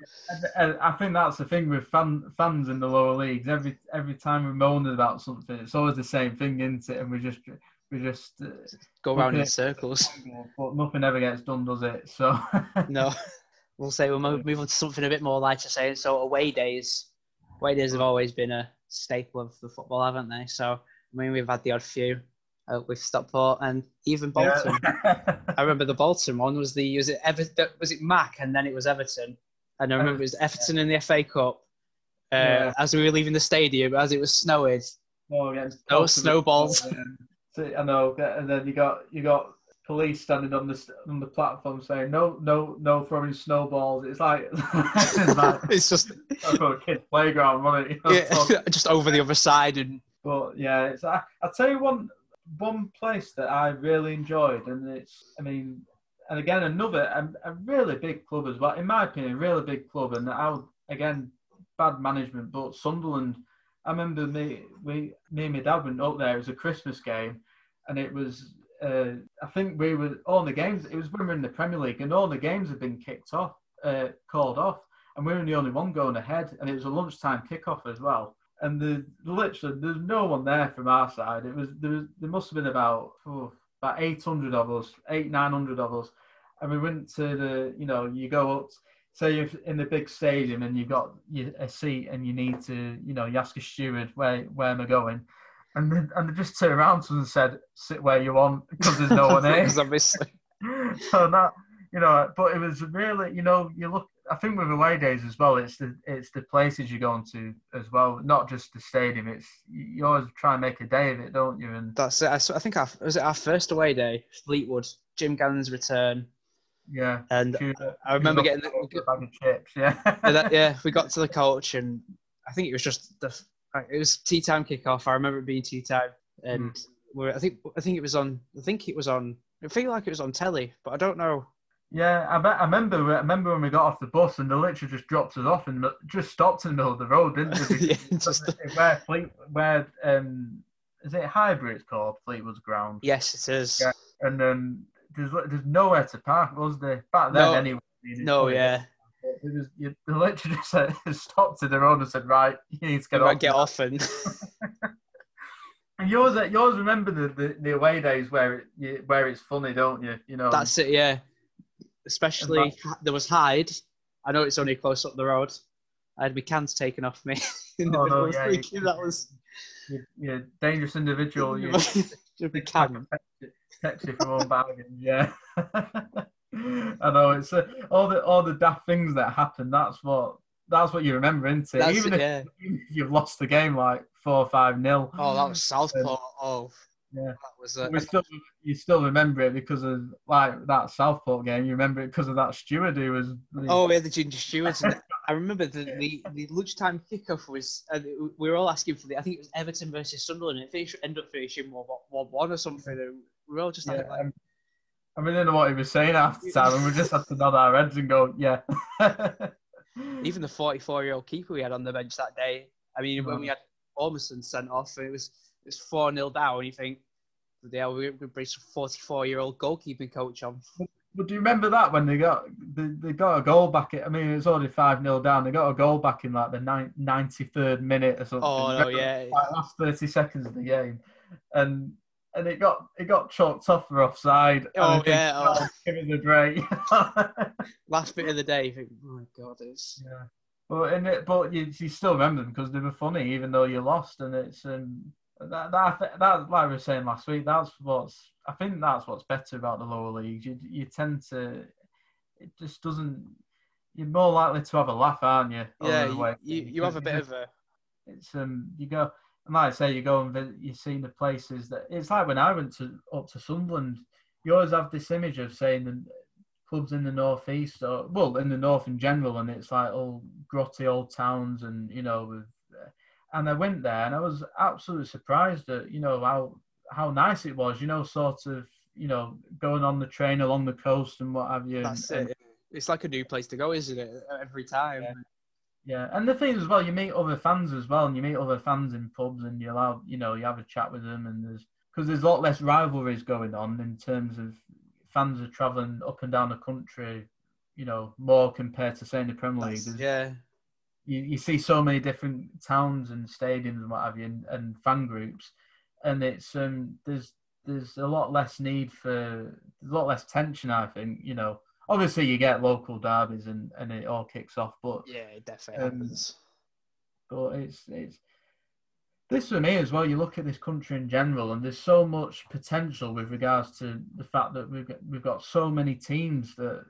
Speaker 2: I think that's the thing with fan, fans in the lower leagues. Every every time we moan about something, it's always the same thing, isn't it? And we just we just uh,
Speaker 1: go around in circles.
Speaker 2: But nothing ever gets done, does it? So
Speaker 1: no, we'll say we'll move, move on to something a bit more lighter. Saying so, away days. Away days have always been a staple of the football, haven't they? So I mean, we've had the odd few uh, with Stockport and even Bolton. Yeah. I remember the Bolton one was the was it Ever, was it Mac and then it was Everton, and I remember it was Everton yeah. in the FA Cup. Uh, yeah. As we were leaving the stadium, as it was snowing,
Speaker 2: oh,
Speaker 1: those snowballs.
Speaker 2: I know, and then you got you got police standing on the on the platform saying no, no, no throwing snowballs. It's like
Speaker 1: it's, like, it's just
Speaker 2: a kid playground, wasn't it?
Speaker 1: yeah, just over the other side and
Speaker 2: but yeah, it's I, I'll tell you one one place that I really enjoyed, and it's I mean, and again another a, a really big club as well. In my opinion, a really big club, and I would again bad management, but Sunderland. I remember me we me and my dad went up there. It was a Christmas game, and it was uh, I think we were all the games. It was when we were in the Premier League, and all the games had been kicked off, uh, called off, and we were the only one going ahead. And it was a lunchtime kickoff as well and the literally there's no one there from our side. It was there was there must have been about oh, about eight hundred of us, eight nine hundred of us, and we went to the you know you go up. Say you're in the big stadium and you've got a seat and you need to, you know, you ask a steward where where am I going, and then, and they just turned around to us and said sit where you want because there's no one here.
Speaker 1: obviously.
Speaker 2: so that you know, but it was really you know you look I think with away days as well, it's the it's the places you're going to as well, not just the stadium. It's you always try and make a day of it, don't you? And
Speaker 1: that's it. I, I think our was it our first away day, Fleetwood, Jim Gannon's return.
Speaker 2: Yeah,
Speaker 1: and I remember getting the
Speaker 2: bag of chips. Yeah,
Speaker 1: that, yeah. We got to the coach, and I think it was just the it was tea time kickoff. I remember it being tea time, and mm. we're, I think I think it was on. I think it was on. I feel like it was on telly, but I don't know
Speaker 2: yeah, I, I remember. I remember when we got off the bus and the literally just dropped us off and just stopped in the middle of the road, didn't they? yeah, just... Where Fleet, where um, is it Highbury? It's called Fleetwood's ground.
Speaker 1: Yes, it is.
Speaker 2: Yeah, and then there's there's nowhere to park, was there? Back then, no, anyway.
Speaker 1: No, yeah.
Speaker 2: It was you literally just said, stopped in the road and said, "Right, you need to get
Speaker 1: you
Speaker 2: off."
Speaker 1: Get off and.
Speaker 2: And yours, uh, yours remember the, the, the away days where it, where it's funny, don't you? You know.
Speaker 1: That's it, yeah. Especially there was Hyde. I know it's only close up the road. I had my cans taken off me in the
Speaker 2: Oh,
Speaker 1: middle
Speaker 2: no, yeah, you-
Speaker 1: That was
Speaker 2: you, you're a dangerous individual. You
Speaker 1: the can.
Speaker 2: Pepsi from old bargain. Yeah. I know it's uh, all the all the daft things that happen. That's what that's what you remember, isn't it?
Speaker 1: That's
Speaker 2: even,
Speaker 1: it,
Speaker 2: if,
Speaker 1: yeah.
Speaker 2: even if you've lost the game like four or five nil.
Speaker 1: Oh, that was Southport. Oh,
Speaker 2: Yeah.
Speaker 1: that was. Uh,
Speaker 2: We still, you still remember it because of like that Southport game. You remember it because of that steward who was.
Speaker 1: Oh, yeah, the ginger stewards. I remember the, the, the lunchtime kickoff was. Uh, we were all asking for the. I think it was Everton versus Sunderland. It finished, ended up finishing one one or something. And we were all just
Speaker 2: yeah,
Speaker 1: like, like
Speaker 2: um, I mean, I didn't know what he was saying half the time, and we just had to nod our heads and go, "Yeah."
Speaker 1: even the 44 year old keeper we had on the bench that day. I mean, when we had Ormson sent off, it was it was four 0 down. You think, yeah, we we bring some 44 year old goalkeeping coach on.
Speaker 2: But do you remember that when they got they, they got a goal back? I mean, it was already five 0 down. They got a goal back in like the ninety third minute or something.
Speaker 1: Oh no, yeah,
Speaker 2: like last thirty seconds of the game, and and it got it got chalked off for offside.
Speaker 1: Oh, yeah, oh.
Speaker 2: give it a break.
Speaker 1: last bit of the day. You think, oh my god, it's
Speaker 2: yeah, but and it, but you, you still remember them because they were funny, even though you lost, and it's um that that that like we were saying last week. That's what's I think that's what's better about the lower leagues. You you tend to it just doesn't. You're more likely to have a laugh, aren't you?
Speaker 1: yeah. You, you you have a bit of a
Speaker 2: it's um you go and like I say you go and visit, you see the places that it's like when I went to up to Sunderland you always have this image of saying the clubs in the northeast or well in the north in general and it's like all grotty old towns and you know with and I went there and I was absolutely surprised at you know how how nice it was you know sort of you know going on the train along the coast and what have you
Speaker 1: that's
Speaker 2: and,
Speaker 1: it. It's like a new place to go, isn't it? Every time.
Speaker 2: Yeah. Yeah, and the thing is as well, you meet other fans as well, and you meet other fans in pubs, and you allow, you know, you have a chat with them, and there's because there's a lot less rivalries going on in terms of fans are traveling up and down the country, you know, more compared to say in the Premier League. There's-
Speaker 1: yeah.
Speaker 2: you, you see so many different towns and stadiums and what have you, and, and fan groups, and it's um there's there's a lot less need for a lot less tension. I think you know. Obviously, you get local derbies and, and it all kicks off, but
Speaker 1: Yeah, it definitely
Speaker 2: Um,
Speaker 1: happens.
Speaker 2: but it's it's this for me as well. You look at this country in general, and there's so much potential with regards to the fact that we've got we've got so many teams that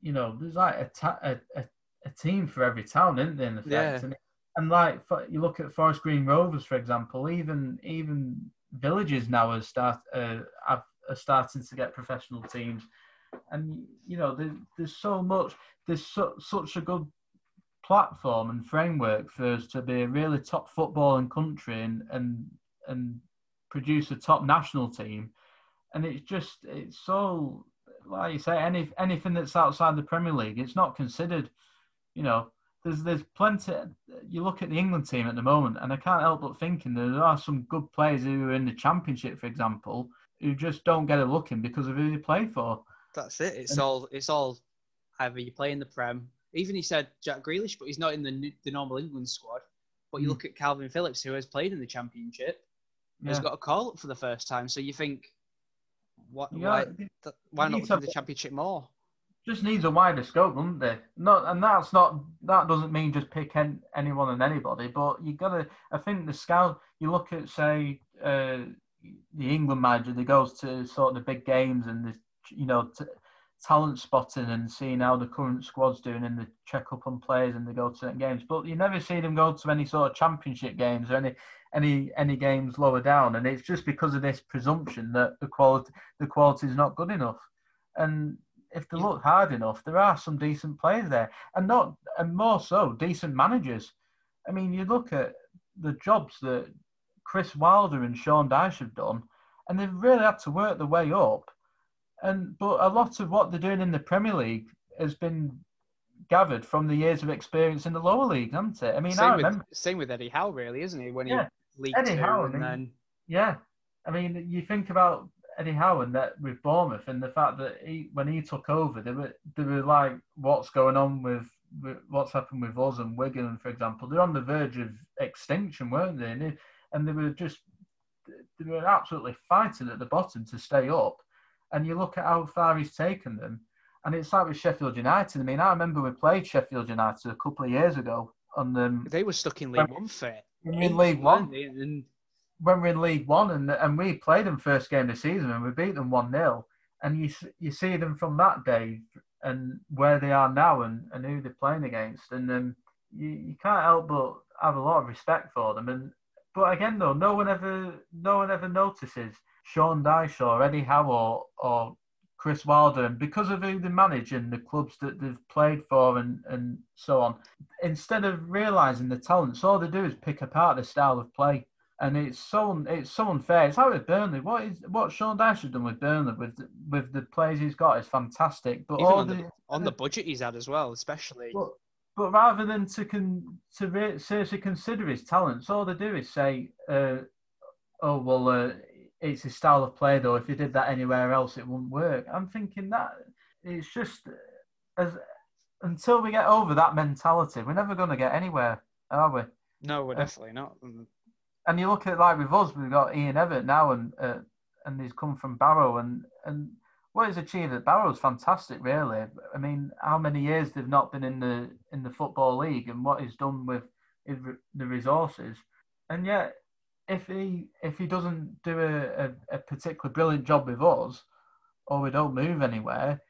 Speaker 2: you know there's like a ta- a, a, a team for every town, isn't there? In effect,
Speaker 1: Yeah.
Speaker 2: and, and like for, you look at Forest Green Rovers, for example, even even villages now are start uh, are starting to get professional teams, and you know there, there's so much there's such a good platform and framework for us to be a really top footballing country and and and produce a top national team. And it's just it's so like you say any anything that's outside the premier league it's not considered you know. There's there's plenty you look at the england team at the moment and i can't help but thinking there are some good players who are in the championship for example who just don't get a look in because of who they play for
Speaker 1: That's it. It's
Speaker 2: and-
Speaker 1: all. It's all. Either you play in the Prem. Even he said Jack Grealish, but he's not in the the normal England squad. But you
Speaker 2: Hmm.
Speaker 1: look at Kalvin Phillips, who has played in the Championship, has got a call up for the first time. So you think, what?
Speaker 2: Yeah,
Speaker 1: why? th- Why not look the Championship more?
Speaker 2: just needs a wider scope, doesn't it? Not, and that's not that doesn't mean just pick an, anyone and anybody, but you gotta. I think the scout. You look at say uh, the England manager that goes to sort of the big games and the you know t- talent spotting and seeing how the current squad's doing and the check up on players and they go to certain games, but you never see them go to any sort of championship games or any any any games lower down, and it's just because of this presumption that the quality the quality is not good enough, and if they look hard enough, there are some decent players there, and not and more so decent managers. I mean, you look at the jobs that Chris Wilder and Sean Dyche have done, and they've really had to work their way up. And but a lot of what they're doing in the Premier League has been gathered from the years of experience in the lower league, hasn't it? I mean, I
Speaker 1: same
Speaker 2: remember,
Speaker 1: with same with Eddie Howe, really, isn't he? When he
Speaker 2: Yeah,
Speaker 1: league
Speaker 2: Eddie Howe, I
Speaker 1: and then
Speaker 2: yeah. I mean, you think about Eddie Howe and that with Bournemouth and the fact that he, when he took over, they were they were like, what's going on with, with what's happened with us and Wigan, for example. They're on the verge of extinction, weren't they? And they, and they were just they were absolutely fighting at the bottom to stay up. And you look at how far he's taken them, and it's like with Sheffield United. I mean, I remember we played Sheffield United a couple of years ago. On the,
Speaker 1: they were stuck in League One for
Speaker 2: when in League One. And when we're in League One, and and we played them first game of the season, and we beat them one 0 and you you see them from that day and where they are now, and, and who they're playing against, and um, you you can't help but have a lot of respect for them. And but again, though, no one ever no one ever notices Sean Dyche or Eddie Howe or, Chris Wilder, and because of who they manage and the clubs that they've played for and, and so on, instead of realising the talents, all they do is pick apart the style of play. And it's so it's so unfair. It's like with Burnley. What is what Sean Dyche has done with Burnley with with the players he's got is fantastic. But
Speaker 1: Even
Speaker 2: all
Speaker 1: on
Speaker 2: the,
Speaker 1: the, on the budget he's had as well, especially.
Speaker 2: But, but rather than to con, to re- seriously consider his talents, all they do is say, uh, "Oh well, uh, it's his style of play, though. If he did that anywhere else, it wouldn't work. I'm thinking that it's just as until we get over that mentality, we're never going to get anywhere, are we?
Speaker 1: No, we're definitely not.
Speaker 2: And you look at like with us, we've got Ian Evatt now, and uh, and he's come from Barrow, and and what he's achieved at Barrow is fantastic, really. I mean, how many years they've not been in the in the football league, and what he's done with the resources, and yet if he if he doesn't do a, a, a particularly brilliant job with us, or we don't move anywhere,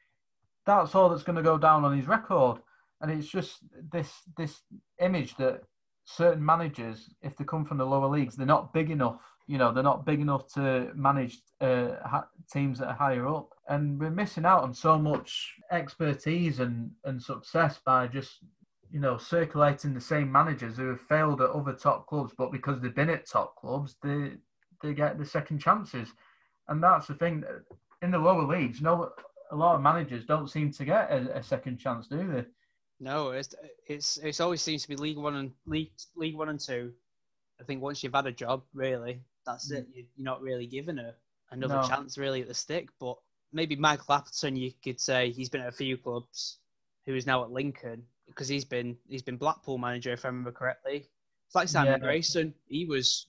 Speaker 2: that's all that's going to go down on his record. And it's just this this image that certain managers, if they come from the lower leagues, they're not big enough. You know, they're not big enough to manage uh, teams that are higher up, and we're missing out on so much expertise and, and success by just you know, circulating the same managers who have failed at other top clubs, but because they've been at top clubs, they they get the second chances, and that's the thing. In the lower leagues, no, a lot of managers don't seem to get a, a second chance, do they?
Speaker 1: No, it's it's it's always seems to be League One and League League One and Two. I think once you've had a job, really, that's it. Mm. You're not really given a another no. chance really at the stick. But maybe Michael Appleton, you could say he's been at a few clubs, who is now at Lincoln, because he's been he's been Blackpool manager if I remember correctly. It's like Simon yeah. Grayson. He was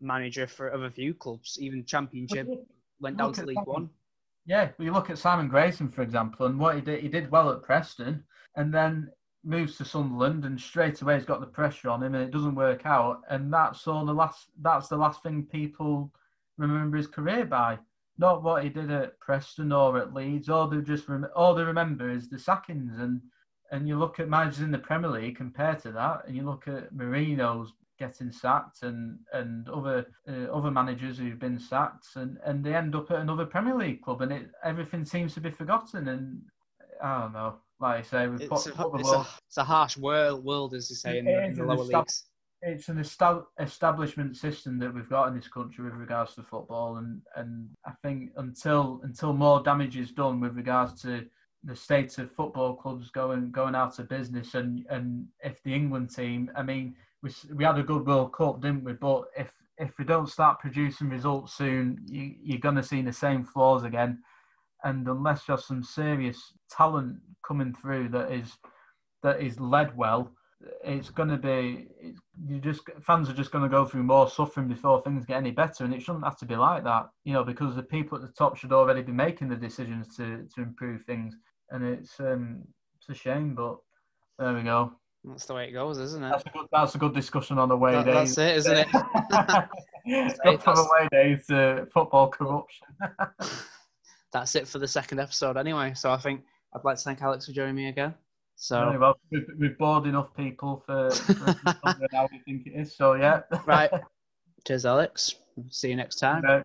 Speaker 1: manager for a few clubs, even Championship. Went down to League Simon, One.
Speaker 2: Yeah, you look at Simon Grayson for example, and what he did. He did well at Preston, and then moves to Sunderland, and straight away he's got the pressure on him, and it doesn't work out. And that's all the last. That's the last thing people remember his career by. Not what he did at Preston or at Leeds. All they just rem- all they remember is the sackings and and you look at managers in the Premier League compared to that, and you look at Mourinho's getting sacked and and other uh, other managers who've been sacked, and and they end up at another Premier League club, and it everything seems to be forgotten. And I don't know, like I say, we've
Speaker 1: it's, put, a, put it's, a, it's, a, harsh world, world as you say, in, the, in the lower leagues.
Speaker 2: It's an establishment system that we've got in this country with regards to football, and and I think until until more damage is done with regards to the state of football clubs going going out of business and and if the England team I mean we we had a good World Cup didn't we? But if if we don't start producing results soon you, you're going to see the same flaws again. And unless there's some serious talent coming through that is that is led well it's going to be you just fans are just going to go through more suffering before things get any better and it shouldn't have to be like that you know because the people at the top should already be making the decisions to to improve things and it's um, it's a shame, but there we go.
Speaker 1: That's the way it goes, isn't it?
Speaker 2: That's a good, that's a good discussion on away that,
Speaker 1: days. That's it, isn't it?
Speaker 2: it's good away days to football corruption.
Speaker 1: that's it for the second episode, anyway. So I think I'd like to thank Alex for joining me again. So
Speaker 2: really well, we've, we've bored enough people for, for how we think it is. So yeah,
Speaker 1: right. Cheers, Alex. See you next time.